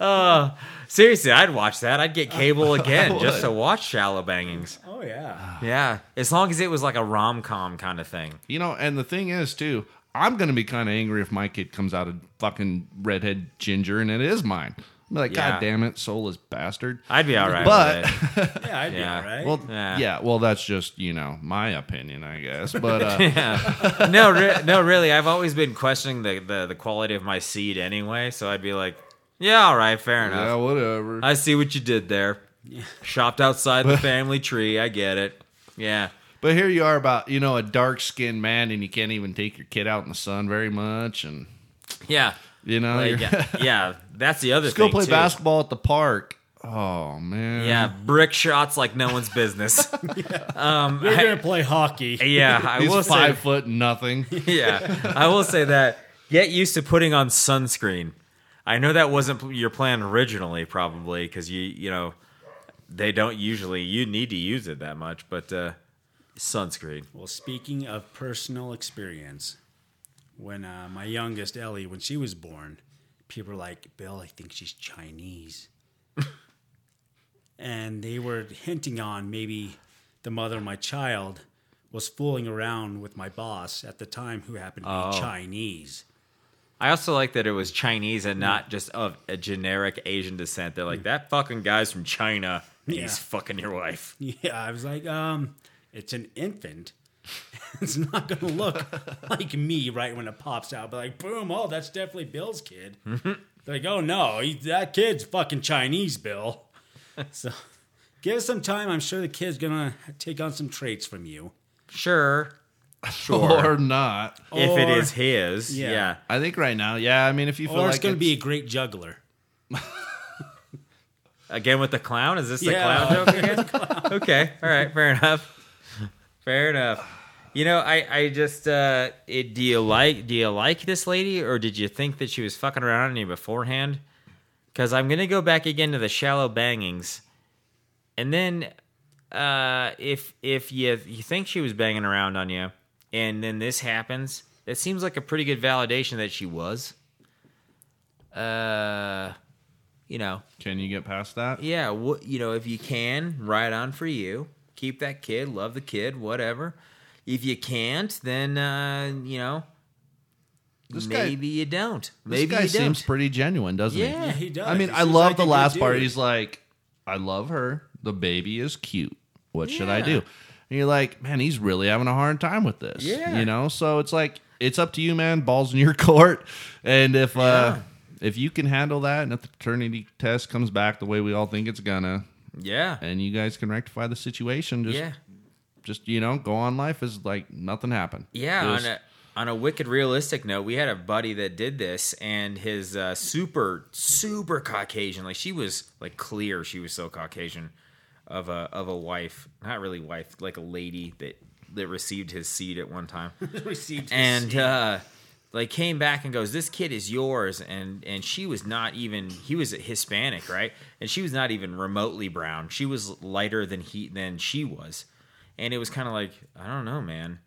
Oh, seriously, I'd watch that. I'd get cable again just to watch shallow bangings. oh yeah. Yeah, as long as it was like a rom com kind of thing. You know, and the thing is too, I'm gonna be kind of angry if my kid comes out a fucking redhead ginger and it is mine. I'm like, Yeah. God damn it, soulless bastard. I'd be all right. But- with it. Yeah, I'd Yeah. be all right. Well, Yeah. yeah. well, that's just you know my opinion, I guess. But uh, yeah. no, re- no, really. I've always been questioning the, the the quality of my seed anyway. So I'd be like, yeah, all right, fair enough. yeah, whatever. I see what you did there. Shopped outside the family tree. I get it. Yeah. But here you are about you know a dark skinned man, and you can't even take your kid out in the sun very much, and Yeah. you know, Like, you're- yeah, yeah, that's the other let's go play too. basketball at the park. Oh man, Yeah, brick shots like no one's business. um, We're I- gonna play hockey. yeah, I he's will five say. foot nothing. Yeah, I will say that. Get used to putting on sunscreen. I know that wasn't your plan originally, probably because you you know they don't usually you need to use it that much, but uh, sunscreen. Well, speaking of personal experience, when uh, my youngest Ellie, when she was born, people were like, "Bill, I think she's Chinese," and they were hinting on maybe the mother of my child was fooling around with my boss at the time, who happened to be Oh. Chinese. I also like that it was Chinese and not just of a generic Asian descent. They're like that fucking guy's from China. He's Yeah. fucking your wife. Yeah, I was like, um, it's an infant. it's not gonna look like me right when it pops out. But like, boom, oh, that's definitely Bill's kid. They're like, oh no, he, that kid's fucking Chinese, Bill. so give it some time. I'm sure the kid's gonna take on some traits from you. Sure, sure. or not. if it Or- is his, Yeah. yeah. I think right now, yeah. I mean, if you feel Or like it's gonna be a great juggler. Again with the clown? Is this the Yeah. clown joke again? okay, all right, fair enough. Fair enough. You know, I, I just uh, it, do you like do you like this lady or did you think that she was fucking around on you beforehand? Because I'm gonna go back again to the shallow bangings, and then uh, if if you you think she was banging around on you, and then this happens, it seems like a pretty good validation that she was. Uh, you know, can you get past that? yeah, wh- you know, if you can, right on for you. Keep that kid, love the kid, whatever. If you can't, then uh, you know, This guy- maybe you don't. This Maybe guy you seems don't. pretty genuine, doesn't he? Yeah. Yeah, he does. I mean, He I love like the last part. He's like, I love her. The baby is cute. What should I do? And you're like, man, he's really having a hard time with this. Yeah. You know, so it's like, it's up to you, man. Ball's in your court. And if, uh, if you can handle that and if the paternity test comes back the way we all think it's gonna, Yeah, and you guys can rectify the situation, just, yeah, just, you know, go on life as like nothing happened. yeah. Just- on a on a wicked realistic note, we had a buddy that did this, and his uh, super super Caucasian, like she was like clear, she was so Caucasian of a of a wife, not really wife, like a lady that that received his seed at one time. received his and seed. uh like came back and goes this kid is yours and and she was not even he was hispanic right and she was not even remotely brown she was lighter than he than she was and it was kind of like i don't know man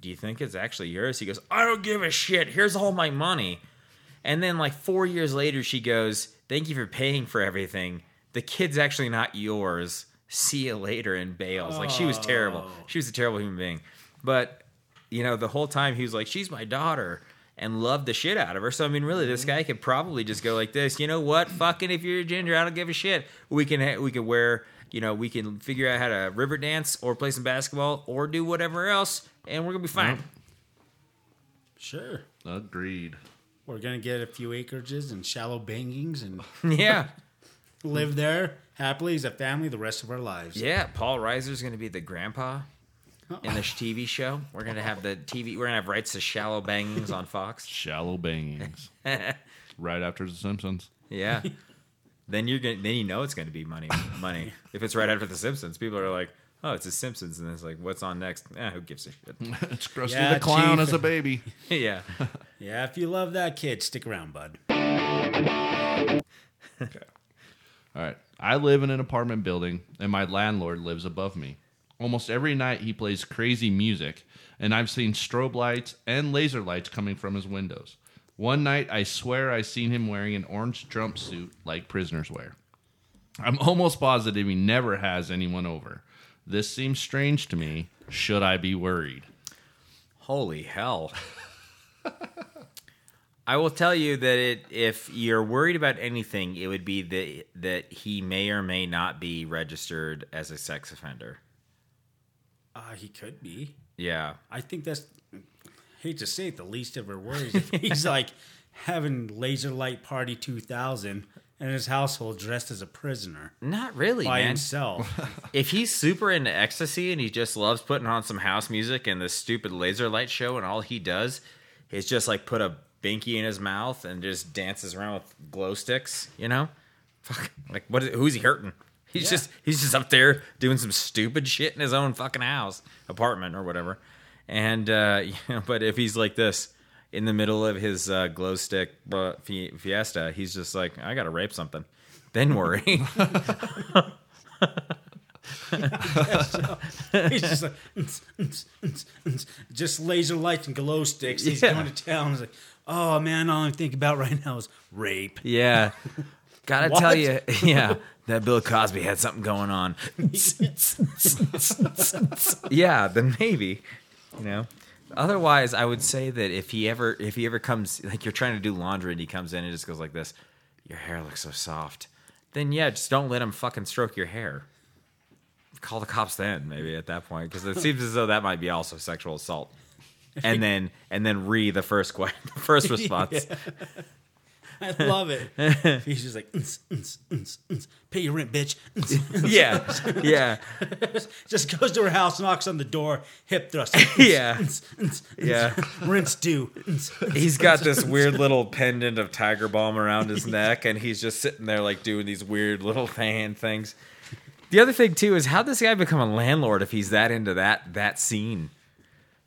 do you think it's actually yours he goes i don't give a shit here's all my money and then like four years later she goes thank you for paying for everything the kid's actually not yours see you later and bails like she was terrible oh. she was a terrible human being but you know, the whole time he was like, "She's my daughter," and loved the shit out of her. So I mean, really, this mm-hmm. guy could probably just go like this. You know what? Fucking, if you're a ginger, I don't give a shit. We can ha- we can wear. You know, we can figure out how to river dance or play some basketball or do whatever else, and we're gonna be fine. sure. Agreed. We're gonna get a few acreages and shallow bangings and yeah, live there happily as a family the rest of our lives. yeah. Paul Reiser's gonna be the grandpa in this TV show. We're gonna have the TV. We're gonna have rights to shallow bangings on Fox. Shallow bangings. right after The Simpsons. Yeah. then you're gonna then you know it's gonna be money money. if it's right after The Simpsons, people are like, oh, it's The Simpsons, and it's like, what's on next? Eh, who gives a shit? it's Krusty Yeah, the Clown Chief. as a baby. yeah, Yeah, if you love that kid, stick around, bud. All right. I live in an apartment building, and my landlord lives above me. Almost every night, he plays crazy music, and I've seen strobe lights and laser lights coming from his windows. One night, I swear I seen him wearing an orange jumpsuit like prisoners wear. I'm almost positive he never has anyone over. This seems strange to me. Should I be worried? holy hell. I will tell you that it, if you're worried about anything, it would be that that he may or may not be registered as a sex offender. Uh, he could be. Yeah, I think that's. Hate to say it, the least of her worries. If he's like having laser light party 2000 and his household dressed as a prisoner not really, by man. himself. if he's super into ecstasy and he just loves putting on some house music and this stupid laser light show and all he does is just like put a binky in his mouth and just dances around with glow sticks, you know? Fuck, like what is, who's he hurting? He's Yeah. just he's just up there doing some stupid shit in his own fucking house, apartment or whatever. And uh you know, but if he's like this in the middle of his uh, glow stick uh, fiesta, he's just like I got to rape something. Then worry. he's just like just laser lights and glow sticks. He's Yeah. going to town. He's like, oh man, all I'm thinking about right now is rape. Yeah. Gotta What? tell you, yeah, that Bill Cosby had something going on. yeah, then maybe, you know. Otherwise, I would say that if he ever, if he ever comes, like you're trying to do laundry and he comes in and just goes like this, your hair looks so soft. Then yeah, just don't let him fucking stroke your hair. Call the cops then, maybe at that point, because it seems as though that might be also sexual assault. And then, and then re the first que- the first response. I love it. He's just like, "Uns, uns, uns, uns. pay your rent, bitch. Uns, uns." Yeah, yeah. just goes to her house, knocks on the door, hip thrust. Yeah. Yeah. Rent's due. He's got this weird little pendant of tiger balm around his neck, and he's just sitting there like doing these weird little hand things. The other thing too is how this guy become a landlord if he's that into that that scene.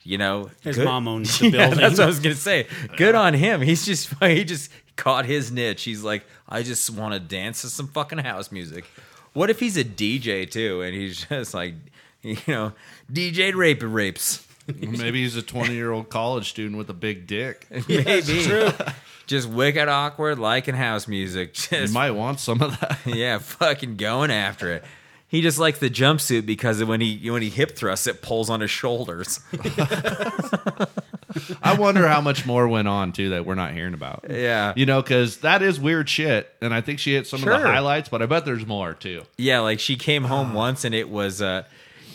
You know, His Good- mom owns the Yeah, building. that's what I was gonna say. Good on him. He's just he just caught his niche. He's like, I just want to dance to some fucking house music. What if he's a DJ too, and he's just like, you know, DJ rape rapes. Maybe he's a 20 year old college student with a big dick. Maybe. Just wicked awkward, liking house music. You Just might want some of that. yeah, fucking going after it. He just likes the jumpsuit because when he when he hip thrusts, it pulls on his shoulders. I wonder how much more went on too that we're not hearing about. Yeah, You know, because that is weird shit, and I think she hit some of the highlights, but I bet there's more too. yeah. Like she came home once and it was uh,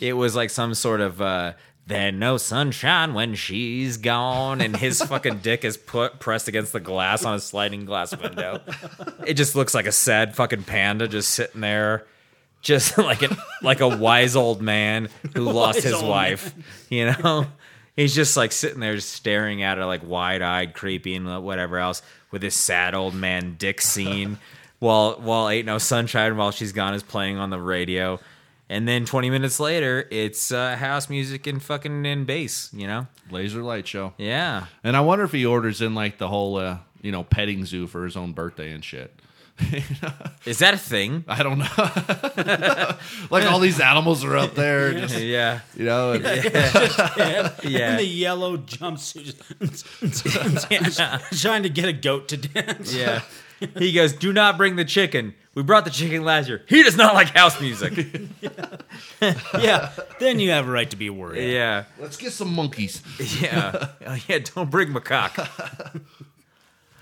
it was like some sort of uh, then no sunshine when she's gone, and his fucking dick is put pressed against the glass on a sliding glass window. It just looks like a sad fucking panda just sitting there. Just like a like a wise old man who lost Wise his wife, you know. He's just like sitting there, just staring at her, like wide eyed, creepy, and whatever else, with this sad old man dick scene, while while ain't no sunshine while she's gone is playing on the radio, and then twenty minutes later, it's uh, house music and fucking and bass, you know. Laser light show. Yeah, And I wonder if he orders in like the whole, uh, you know, petting zoo for his own birthday and shit. is that a thing? I don't know. like all these animals are up there, just, Yeah, you know. And, in yeah, the yellow jumpsuit, just trying to get a goat to dance. yeah. He goes, "Do not bring the chicken. We brought the chicken last year. He does not like house music." yeah. Then you have a right to be worried. yeah. Let's get some monkeys. Yeah, Uh, yeah. Don't bring macaque.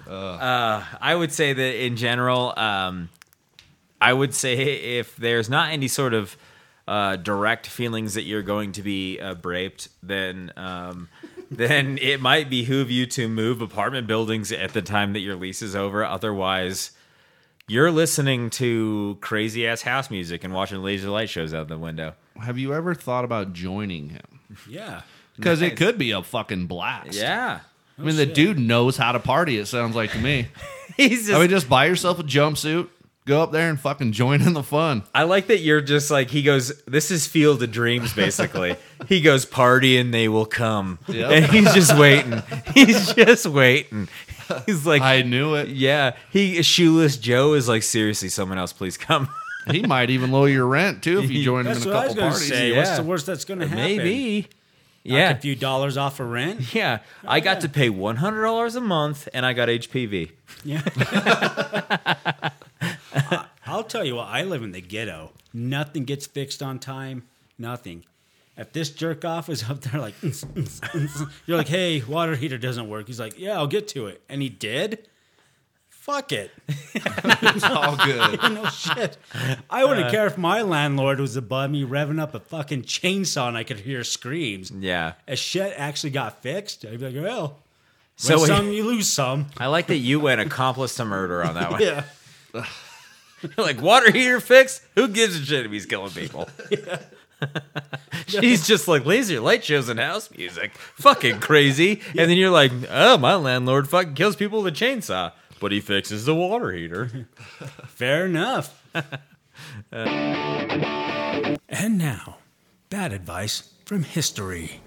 Uh, I would say that in general, um, I would say if there's not any sort of uh, direct feelings that you're going to be uh, raped, then um, then it might behoove you to move apartment buildings at the time that your lease is over. Otherwise, you're listening to crazy ass house music and watching laser light shows out the window. Have you ever thought about joining him? Yeah. Because Nice. it could be a fucking blast. Yeah, I mean, the oh, dude knows how to party. It sounds like to me. he's just I mean, just buy yourself a jumpsuit, Go up there and fucking join in the fun. I like that you're just like he goes. This is Field of Dreams, basically. he goes party and they will come, Yep. and he's just waiting. He's just waiting. He's like, I knew it. yeah. He shoeless Joe is like, seriously, someone else, please come. He might even lower your rent too if you join him in a what I was couple parties. say. Yeah. What's the worst that's going to happen? Maybe. Yeah, a few dollars off of rent. yeah. Oh, I got to pay one hundred dollars a month, and I got HPV. Yeah. I'll tell you what, I live in the ghetto. Nothing gets fixed on time. Nothing. If this jerk off is up there like, you're like, hey, water heater doesn't work. He's like, yeah, I'll get to it. And he did? Fuck it. It's all good. no shit. I wouldn't uh, care if my landlord was above me revving up a fucking chainsaw and I could hear screams. Yeah. If shit actually got fixed, I'd be like, well, So win some, you lose some. I like that you went accomplice to murder on that one. Yeah. like water heater fixed? Who gives a shit if he's killing people? Yeah. She's just like laser light shows and house music. Fucking crazy. And then you're like, oh, my landlord fucking kills people with a chainsaw, but he fixes the water heater. Fair enough. and now, bad advice from history.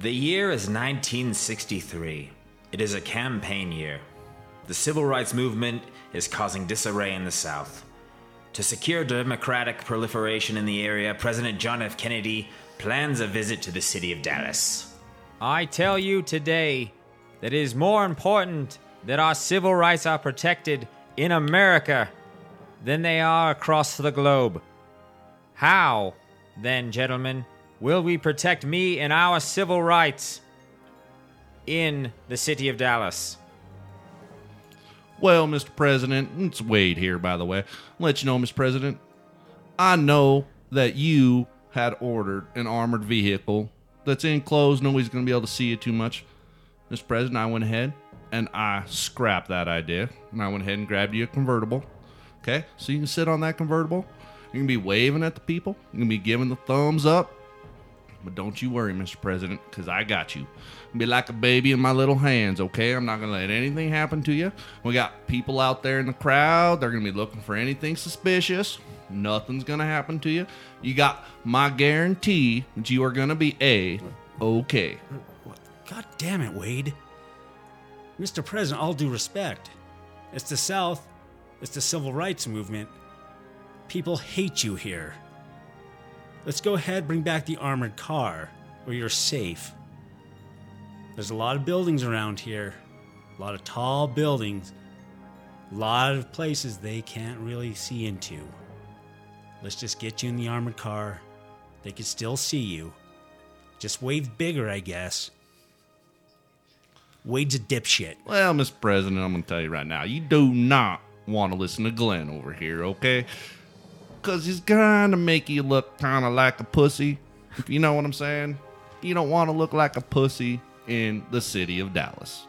The year is 1963. It is a campaign year. The civil rights movement is causing disarray in the South. To secure democratic proliferation in the area, President John F. Kennedy plans a visit to the city of Dallas. I tell you today that it is more important that our civil rights are protected in America than they are across the globe. How, then, gentlemen, will we protect me and our civil rights in the city of Dallas? Well, Mr. President, it's Wade here, by the way. I'll let you know, Mr. President, I know that you had ordered an armored vehicle that's enclosed. Nobody's going to be able to see it too much. Mr. President, I went ahead and I scrapped that idea. And I went ahead and grabbed you a convertible. Okay? So you can sit on that convertible. You can be waving at the people. You can be giving the thumbs up. But don't you worry, Mr. President, because I got you. Be like a baby in my little hands, okay? I'm not going to let anything happen to you. We got people out there in the crowd. They're going to be looking for anything suspicious. Nothing's going to happen to you. You got my guarantee that you are going to be A okay. God damn it, Wade. Mr. President, all due respect. It's the South, it's the civil rights movement. People hate you here. Let's go ahead bring back the armored car, where you're safe. There's a lot of buildings around here, a lot of tall buildings, a lot of places they can't really see into. Let's just get you in the armored car. They can still see you. Just wave bigger, I guess. Wade's a dipshit. Well, Mr. President, I'm going to tell you right now, you do not want to listen to Glenn over here, okay? Because he's going to make you look kind of like a pussy. If you know what I'm saying? You don't want to look like a pussy in the city of Dallas.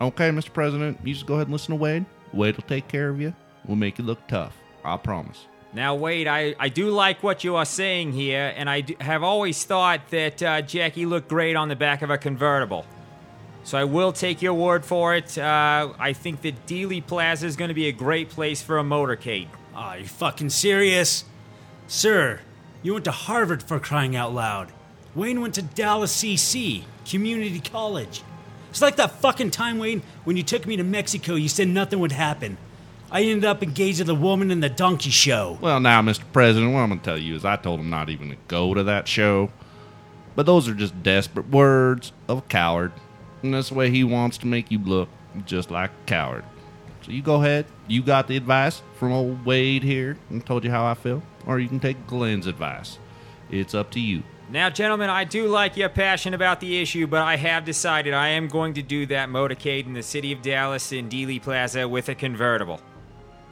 Okay, Mr. President, you just go ahead and listen to Wade. Wade will take care of you. We'll make you look tough. I promise. Now, Wade, I, I do like what you are saying here, and I do, have always thought that uh, Jackie looked great on the back of a convertible. So I will take your word for it. Uh, I think that Dealey Plaza is going to be a great place for a motorcade. Are you fucking serious? Sir, you went to Harvard for crying out loud. Wayne went to Dallas CC, community college. It's like that fucking time, Wayne, when you took me to Mexico, you said nothing would happen. I ended up engaged with a woman in the donkey show. Well, now, Mr. President, what I'm going to tell you is I told him not even to go to that show. But those are just desperate words of a coward. And that's the way he wants to make you look just like a coward. So you go ahead. You got the advice from old Wade here and told you how I feel. Or you can take Glenn's advice. It's up to you. Now, gentlemen, I do like your passion about the issue, but I have decided I am going to do that motorcade in the city of Dallas in Dealey Plaza with a convertible.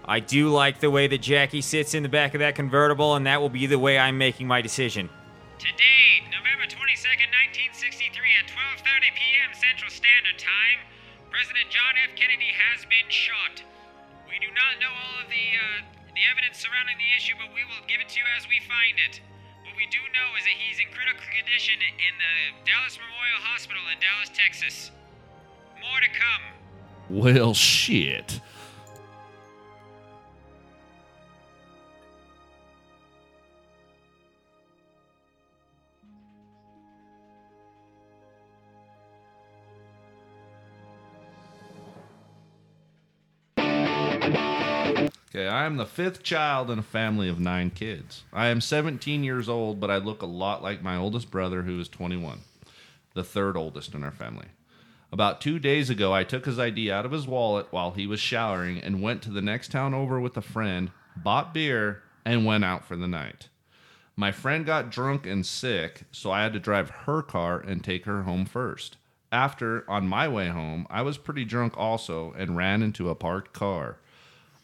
I do like the way that Jackie sits in the back of that convertible, and that will be the way I'm making my decision. Today, November 22nd, 1963 at 12:30 p.m. Central Standard Time, President John F. Kennedy has been shot. We do not know all of the uh, the evidence surrounding the issue, but we will give it to you as we find it. What we do know is that he's in critical condition in the Dallas Memorial Hospital in Dallas, Texas. More to come. Well, shit. Okay, I am the fifth child in a family of nine kids. I am 17 years old, but I look a lot like my oldest brother, who is 21, the third oldest in our family. About two days ago, I took his ID out of his wallet while he was showering and went to the next town over with a friend, bought beer, and went out for the night. My friend got drunk and sick, so I had to drive her car and take her home first. After, on my way home, I was pretty drunk also and ran into a parked car.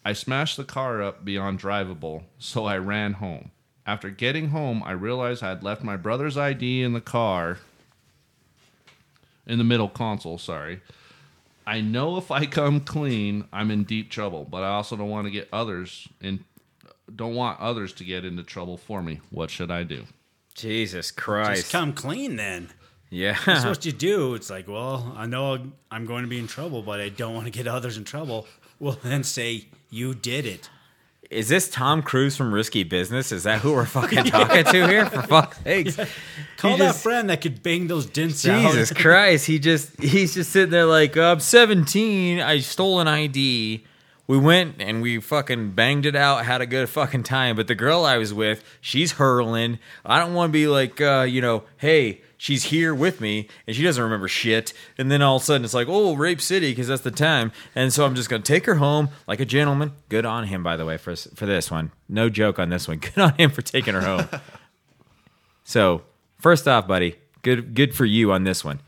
I smashed the car up beyond drivable, so I ran home. After getting home, I realized I had left my brother's ID in the car, in the middle console, sorry. I know if I come clean, I'm in deep trouble, but I also don't want to get others in don't want others to get into trouble for me. What should I do? Jesus Christ. Just come clean then. yeah. That's what you do. It's like, well, I know I'm going to be in trouble, but I don't want to get others in trouble. Well, then say you did it. Is this Tom Cruise from Risky Business? Is that who we're fucking talking to here? For fuck's sakes. Call He that just- friend that could bang those dents Jesus out. Christ. He just he's just sitting there like, oh, I'm 17. I stole an ID. We went and we fucking banged it out, had a good fucking time. But the girl I was with, she's hurling. I don't want to be like, uh, you know, hey, she's here with me and she doesn't remember shit. And then all of a sudden it's like, oh, Rape City, because that's the time. And so I'm just going to take her home like a gentleman. Good on him, by the way, for, for this one. No joke on this one. Good on him for taking her home. So, first off, buddy, good good for you on this one.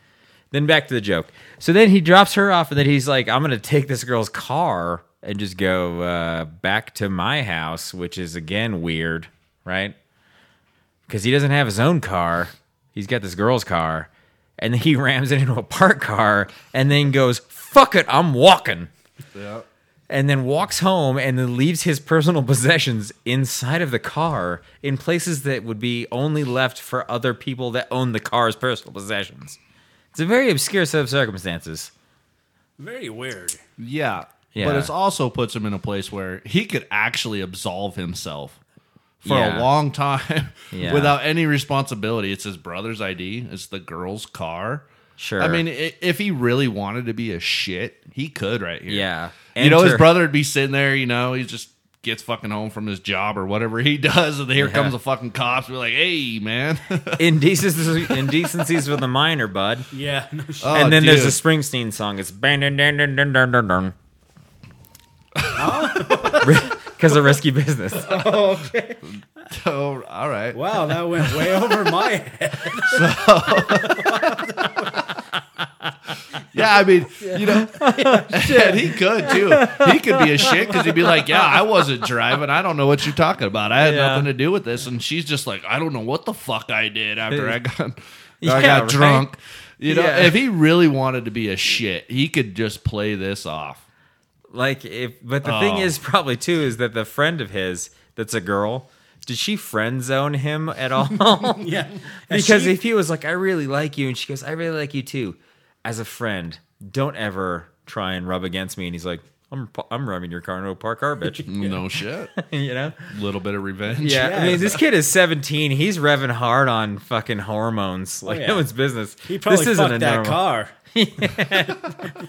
Then back to the joke. So then he drops her off, and then he's like, "I'm gonna take this girl's car and just go uh, back to my house," which is again weird, right? Because he doesn't have his own car. He's got this girl's car, and then he rams it into a parked car, and then goes, "Fuck it, I'm walking." Yeah. and then walks home and then leaves his personal possessions inside of the car in places that would be only left for other people that own the car's personal possessions. It's a very obscure set of circumstances. Very weird. Yeah. Yeah. But it also puts him in a place where he could actually absolve himself for Yeah. a long time Yeah. without any responsibility. It's his brother's ID, it's the girl's car. Sure. I mean, if he really wanted to be a shit, he could right here. Yeah. You know, his brother would be sitting there, you know, he just gets fucking home from his job or whatever he does, and here Yeah. comes the fucking cops. We're like, hey, man. Indecencies, indecencies with a minor, bud. Yeah. No oh, shit. Oh, and then there's dude. a Springsteen song. It's Oh. Because of risky business. oh, all right. Wow, that went way over my head. Yeah, I mean, you know, and he could too. He could be a shit because he'd be like, "Yeah, I wasn't driving. I don't know what you're talking about. I had Yeah. nothing to do with this." And she's just like, "I don't know what the fuck I did after I got, Yeah, I got right? drunk." You know, Yeah. if he really wanted to be a shit, he could just play this off. Like if but the thing Oh. is probably too is that the friend of his that's a girl, did she friend zone him at all? Yeah. because she- if he was like, I really like you, and she goes, I really like you too, as a friend, don't ever try and rub against me. And he's like, I'm I'm rubbing your car into a parked car, bitch. No shit. you know? little bit of revenge. Yeah, I mean, this kid is 17. He's revving hard on fucking hormones. Oh, like, yeah. no one's business. He probably this isn't fucked a that normal- car.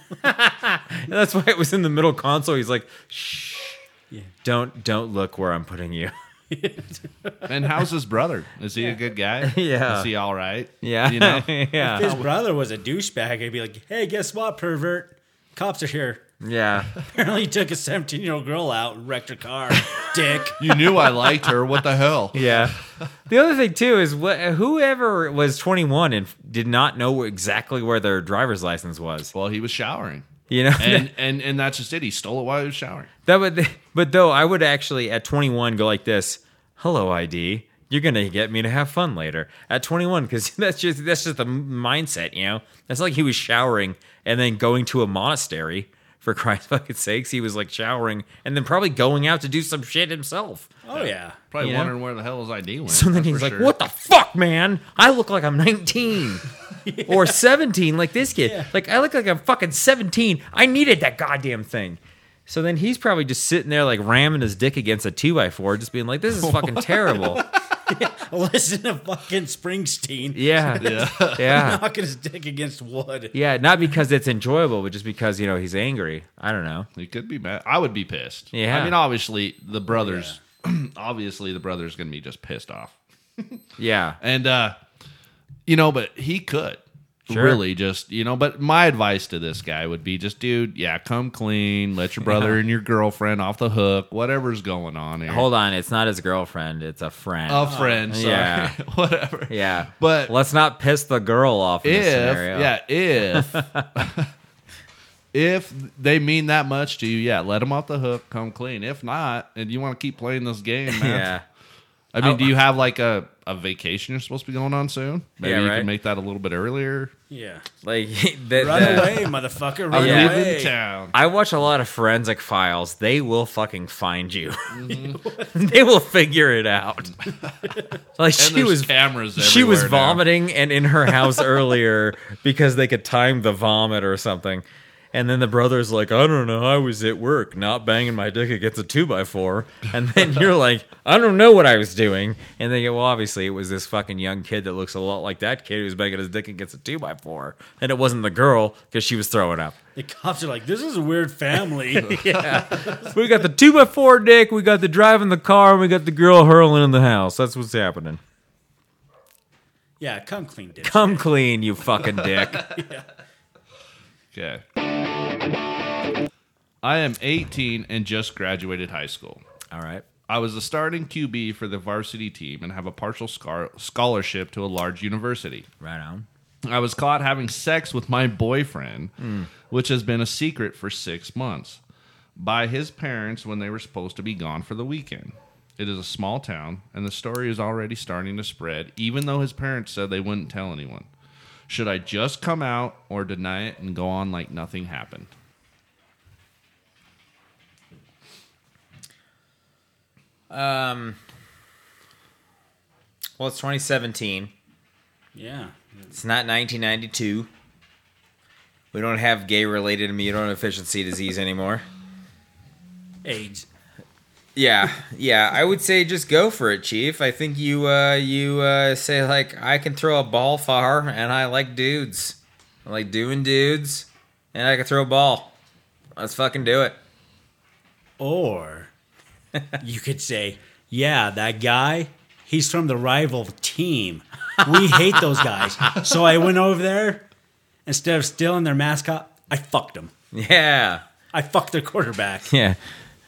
That's why it was in the middle console. He's like, shh. Don't don't look where I'm putting you. And how's his brother? Is he a good guy? Yeah. Is he all right? Yeah, You know. yeah, If his brother was a douchebag, I'd be like, hey, guess what, pervert? Cops are here. Yeah. Apparently, he took a 17 year old girl out and wrecked her car. Dick. You knew I liked her. What the hell? Yeah. The other thing too is what whoever was 21 and did not know exactly where their driver's license was. Well, he was showering. You know, And and and that's just it. He stole it while he was showering. that would. But though I would actually at 21 go like this: "Hello, ID. You're gonna get me to have fun later at 21 because that's just that's just the mindset, you know. That's like he was showering and then going to a monastery. For Christ's fucking sakes, he was like showering and then probably going out to do some shit himself. Oh, yeah. Probably Yeah. wondering where the hell his ID went. So then that's he's for like, sure. "What the fuck, man? I look like I'm 19 or 17, like this kid. Like I look like I'm fucking 17. I needed that goddamn thing." So then he's probably just sitting there like ramming his dick against a two by four, just being like, "This is fucking terrible." Listen to fucking Springsteen. Yeah, yeah, yeah, Knocking his dick against wood. Yeah, not because it's enjoyable, but just because you know he's angry. I don't know. He could be mad. I would be pissed. Yeah. I mean, obviously the brothers. obviously the brother's gonna be just pissed off. Yeah, And uh you know, but he could Sure. really just you know. But my advice to this guy would be just, dude, yeah, come clean. Let your brother and your girlfriend off the hook. Whatever's going on here. hold on. It's not his girlfriend. It's a friend. a friend. Yeah. whatever. yeah, But let's not piss the girl off in this if scenario. yeah, if if they mean that much to you, yeah, let them off the hook. Come clean. If not, and you want to keep playing this game, man. yeah. I mean, do you have like a, a vacation you're supposed to be going on soon? Maybe Yeah, you right. can make that a little bit earlier. Yeah. Like the, Run the- away, motherfucker. Run I'm Yeah. away. leaving town. I watch a lot of forensic files. They will fucking find you. Mm-hmm. they will figure it out. like And she there's was cameras. she was everywhere now. vomiting and in her house earlier because they could time the vomit or something. And then the brother's like, I don't know, I was at work, not banging my dick against a two by four. And then you're like, I don't know what I was doing. And they go, Well, obviously it was this fucking young kid that looks a lot like that kid who's banging his dick against a two by four. And it wasn't the girl because she was throwing up. The cops are like, this is a weird family. Yeah. we got the two by four dick, we got the driving the car, and we got the girl hurling in the house. That's what's happening. yeah, come clean, dick. Come clean, you fucking dick. yeah. Okay. I am 18 and just graduated high school. All right. I was a starting QB for the varsity team and have a partial scar- scholarship to a large university. Right on. I was caught having sex with my boyfriend, hmm. which has been a secret for six months, by his parents when they were supposed to be gone for the weekend. It is a small town, and the story is already starting to spread, even though his parents said they wouldn't tell anyone. Should I just come out or deny it and go on like nothing happened? Um. Well, it's 2017. Yeah. It's not 1992. We don't have gay-related immunodeficiency disease anymore. AIDS. Yeah, yeah. I would say just go for it, Chief. I think you uh, you uh, say like I can throw a ball far, and I like dudes. I like doing dudes, and I can throw a ball. Let's fucking do it. Or you could say, yeah, that guy, he's from the rival team. We hate those guys. So I went over there. Instead of stealing their mascot, I fucked him. Yeah, I fucked their quarterback. yeah.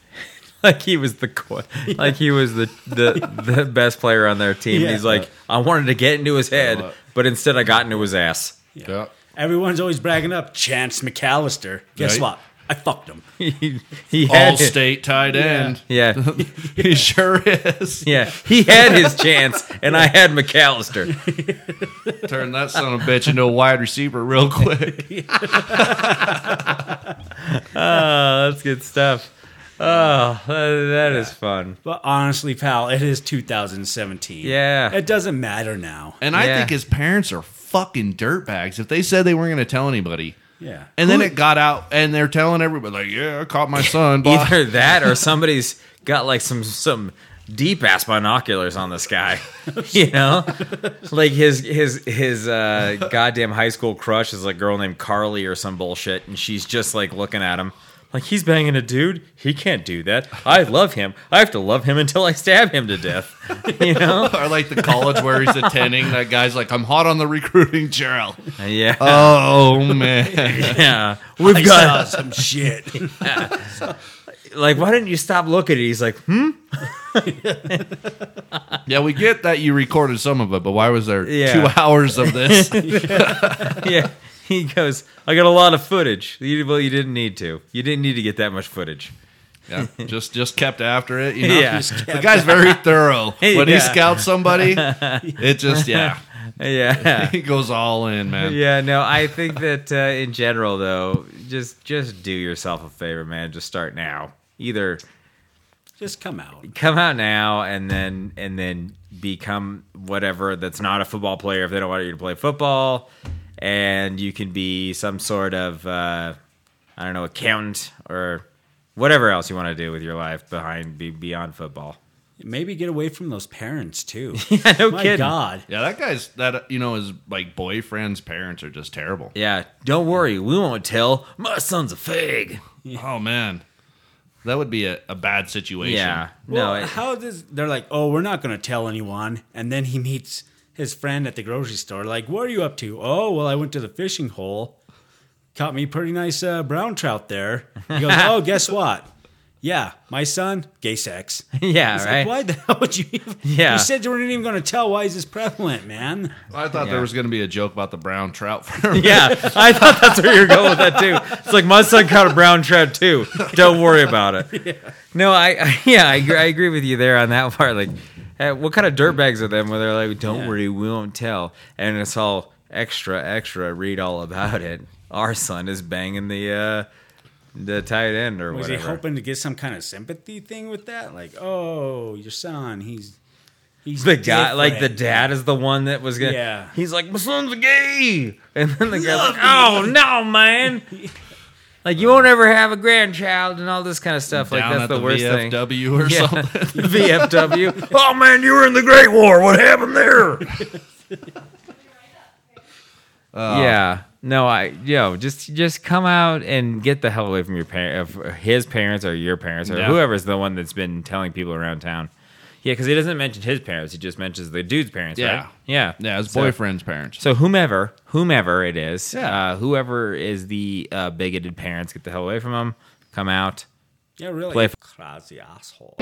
like he was the qu- like he was the the, the best player on their team. Yeah. He's like, I wanted to get into his head, but instead I got into his ass. Yeah. Everyone's always bragging up Chance McAllister. Guess Right. what? I fucked him. he, he had All state tight end. Yeah, he sure is. yeah. He had his chance, and I had McAllister. Turn that son of a bitch into a wide receiver real quick. Oh, that's good stuff. Oh, that, that is fun. But honestly, pal, it is 2017. Yeah. It doesn't matter now. And I Yeah. think his parents are fucking dirtbags. If they said they weren't going to tell anybody, Yeah. and then it got out, and they're telling everybody, like, "Yeah, I caught my son." blah. Either that or somebody's got like some some deep ass binoculars on this guy. you know, like his his his uh, goddamn high school crush is like a girl named Carly or some bullshit, and she's just like looking at him. Like he's banging a dude. He can't do that. I love him. I have to love him until I stab him to death. You know? or like the college where he's attending. That guy's like, "I'm hot on the recruiting trail." Yeah. Oh man, yeah. We've I got saw some shit. like why didn't you stop looking at it? He's like, hmm? yeah, we get that you recorded some of it, but why was there Yeah. two hours of this? yeah. He goes, I got a lot of footage. You, well, you didn't need to. You didn't need to get that much footage. yeah, just just kept after it. You know, Yeah. the guy's very thorough. When he scouts somebody, it just yeah, Yeah. he goes all in, man. Yeah, no, I think that uh, in general, though, just just do yourself a favor, man. Just start now. Either Just come out. come out now and then and then become whatever that's not a football player if they don't want you to play football, and you can be some sort of uh, I don't know accountant or whatever else you want to do with your life behind be, beyond football. Maybe get away from those parents too. Yeah, no My kidding. God. Yeah, that guy's that you know his like boyfriend's parents are just terrible. Yeah, don't worry, we won't tell. My son's a fag. Oh man, that would be a, a bad situation. Yeah, Well, no, it- how does they're like, oh, we're not going to tell anyone, and then he meets his friend at the grocery store. Like, what are you up to? Oh, well, I went to the fishing hole, caught me pretty nice uh, brown trout there. He goes, oh, guess what? Yeah, my son, gay sex. yeah, It's right. like, why the hell would you? Even, Yeah. you said you weren't even going to tell. Why is this prevalent, man? I thought Yeah. there was going to be a joke about the brown trout for Yeah, I thought that's where you were going with that too. It's like my son caught a brown trout too. Don't worry about it. No, I, I yeah, I agree, I agree with you there on that part. Like, uh, what kind of dirtbags are them where they're like, "Don't Yeah. worry, we won't tell," and it's all extra, extra. Read all about it. Our son is banging the uh, the tight end or Was whatever. he hoping to get some kind of sympathy thing with that? Like, oh, your son, he's he's the guy, like the dad, is the one that was gonna. Yeah. He's like, my son's gay, and then the guy's like, oh no, man. Like you won't ever have a grandchild and all this kind of stuff. Like that's at the, the, worst thing. VFW or Yeah. something. VFW. Oh man, you were in the Great War. What happened there? Uh, yeah. No, I yo just just come out and get the hell away from your parents, his parents or your parents or Yeah. whoever's the one that's been telling people around town. Yeah, because he doesn't mention his parents; he just mentions the dude's parents. Yeah. right? yeah, Yeah, his So- boyfriend's parents. So whomever, whomever it is, Yeah. uh, whoever is the uh, bigoted parents, get the hell away from them. Come out. Yeah, really. Play- Crazy asshole.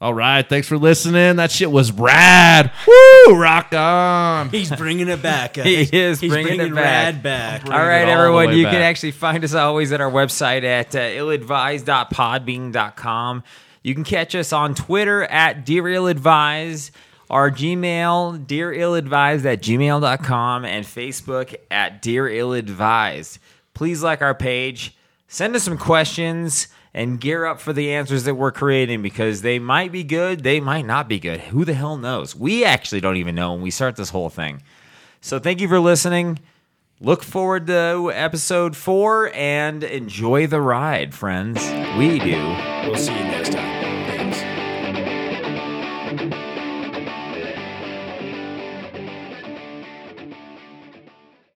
All right, thanks for listening. That shit was rad. Woo, rock on. He's bringing it back. guys. He is He's bringing it back. Rad back. All right, all everyone. You back. can actually find us always at our website at uh, illadvised.podbean.com. You can catch us on Twitter at Dear Ill Advised, our Gmail, Dear Ill Advised at gmail.com, and Facebook at Dear Ill Advised. Please like our page, send us some questions, and gear up for the answers that we're creating because they might be good, they might not be good. Who the hell knows? We actually don't even know when we start this whole thing. So thank you for listening. Look forward to episode four and enjoy the ride, friends. We do. We'll see you next time.